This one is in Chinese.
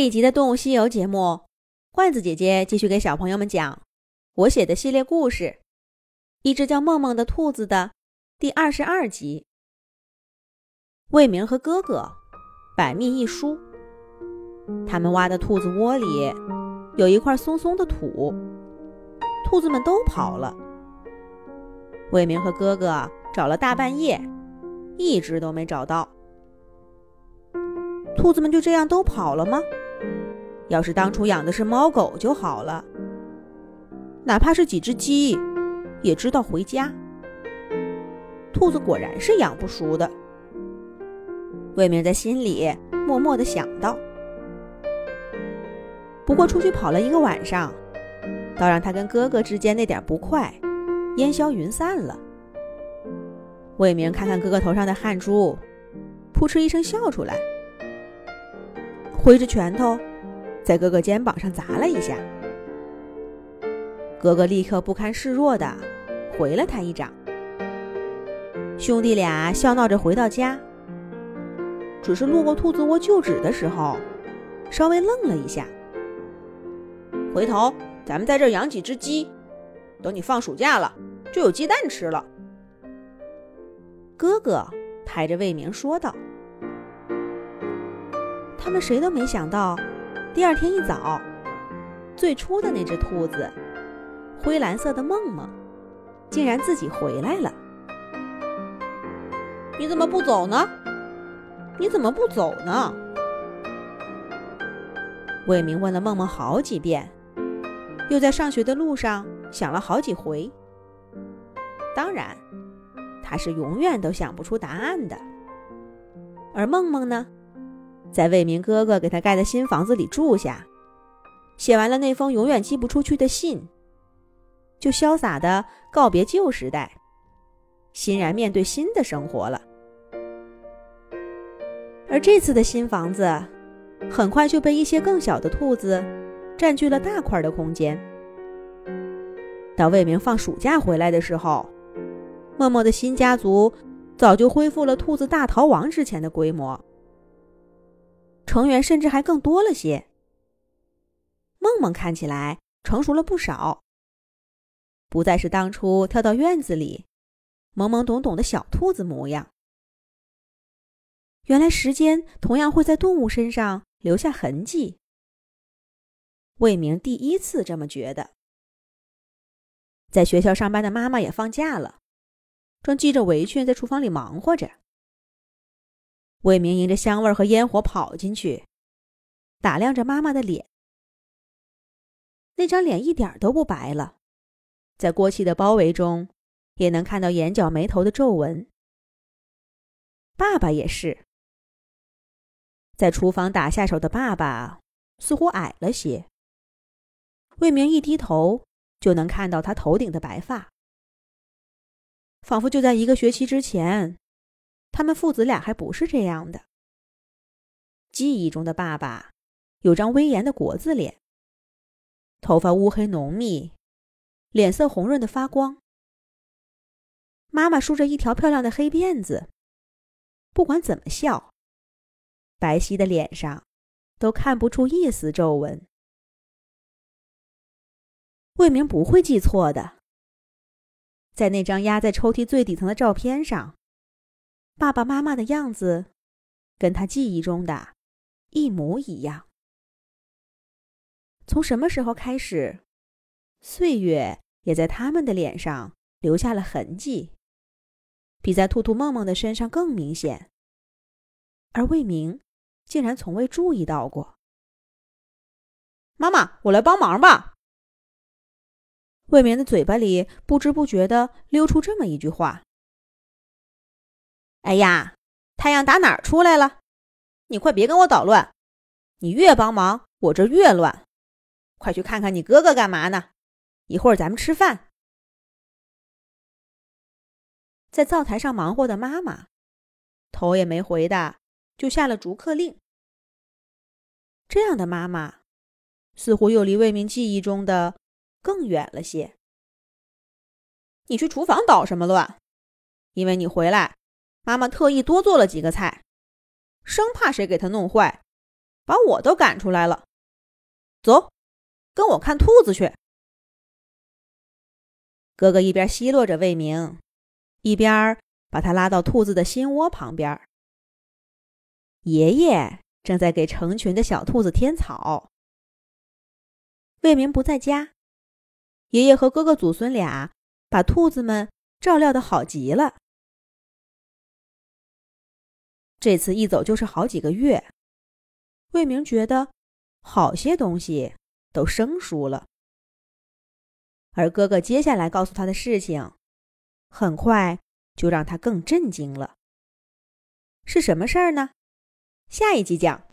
这一集的《动物西游》节目，罐子姐姐继续给小朋友们讲我写的系列故事《一只叫梦梦的兔子》的第二十二集。魏明和哥哥百密一疏，他们挖的兔子窝里有一块松松的土，兔子们都跑了。魏明和哥哥找了大半夜，一直都没找到。兔子们就这样都跑了吗？要是当初养的是猫狗就好了，哪怕是几只鸡，也知道回家。兔子果然是养不熟的。魏明在心里默默地想到。不过出去跑了一个晚上，倒让他跟哥哥之间那点不快烟消云散了。魏明看看哥哥头上的汗珠，扑哧一声笑出来，挥着拳头。在哥哥肩膀上砸了一下，哥哥立刻不堪示弱的回了他一掌。兄弟俩笑闹着回到家，只是路过兔子窝旧址的时候，稍微愣了一下。回头咱们在这养几只鸡，等你放暑假了，就有鸡蛋吃了。哥哥拍着魏明说道。他们谁都没想到。第二天一早，最初的那只兔子，灰蓝色的梦梦，竟然自己回来了。你怎么不走呢？你怎么不走呢？魏明问了梦梦好几遍，又在上学的路上想了好几回。当然，他是永远都想不出答案的。而梦梦呢？在魏明哥哥给他盖的新房子里住下，写完了那封永远寄不出去的信，就潇洒的告别旧时代，欣然面对新的生活了。而这次的新房子，很快就被一些更小的兔子占据了大块的空间。到魏明放暑假回来的时候，默默的新家族早就恢复了兔子大逃亡之前的规模。成员甚至还更多了些。梦梦看起来成熟了不少，不再是当初跳到院子里懵懵懂懂的小兔子模样。原来时间同样会在动物身上留下痕迹。魏明第一次这么觉得。在学校上班的妈妈也放假了，正系着围裙在厨房里忙活着。魏明迎着香味和烟火跑进去，打量着妈妈的脸。那张脸一点都不白了，在锅气的包围中，也能看到眼角眉头的皱纹。爸爸也是，在厨房打下手的爸爸似乎矮了些。魏明一低头就能看到他头顶的白发，仿佛就在一个学期之前。他们父子俩还不是这样的。记忆中的爸爸有张威严的国字脸，头发乌黑浓密，脸色红润的发光。妈妈梳着一条漂亮的黑辫子，不管怎么笑，白皙的脸上都看不出一丝皱纹。魏明不会记错的，在那张压在抽屉最底层的照片上。爸爸妈妈的样子，跟他记忆中的，一模一样。从什么时候开始，岁月也在他们的脸上留下了痕迹，比在兔兔梦梦的身上更明显。而魏明竟然从未注意到过。妈妈，我来帮忙吧。魏明的嘴巴里不知不觉的溜出这么一句话。哎呀，太阳打哪儿出来了？你快别跟我捣乱！你越帮忙，我这越乱。快去看看你哥哥干嘛呢？一会儿咱们吃饭。在灶台上忙活的妈妈，头也没回的就下了逐客令。这样的妈妈，似乎又离魏明记忆中的更远了些。你去厨房捣什么乱？因为你回来。妈妈特意多做了几个菜，生怕谁给他弄坏，把我都赶出来了。走，跟我看兔子去。哥哥一边奚落着魏明，一边把他拉到兔子的心窝旁边。爷爷正在给成群的小兔子添草。魏明不在家，爷爷和哥哥祖孙俩把兔子们照料的好极了。这次一走就是好几个月，魏明觉得好些东西都生疏了，而哥哥接下来告诉他的事情，很快就让他更震惊了。是什么事儿呢？下一集讲。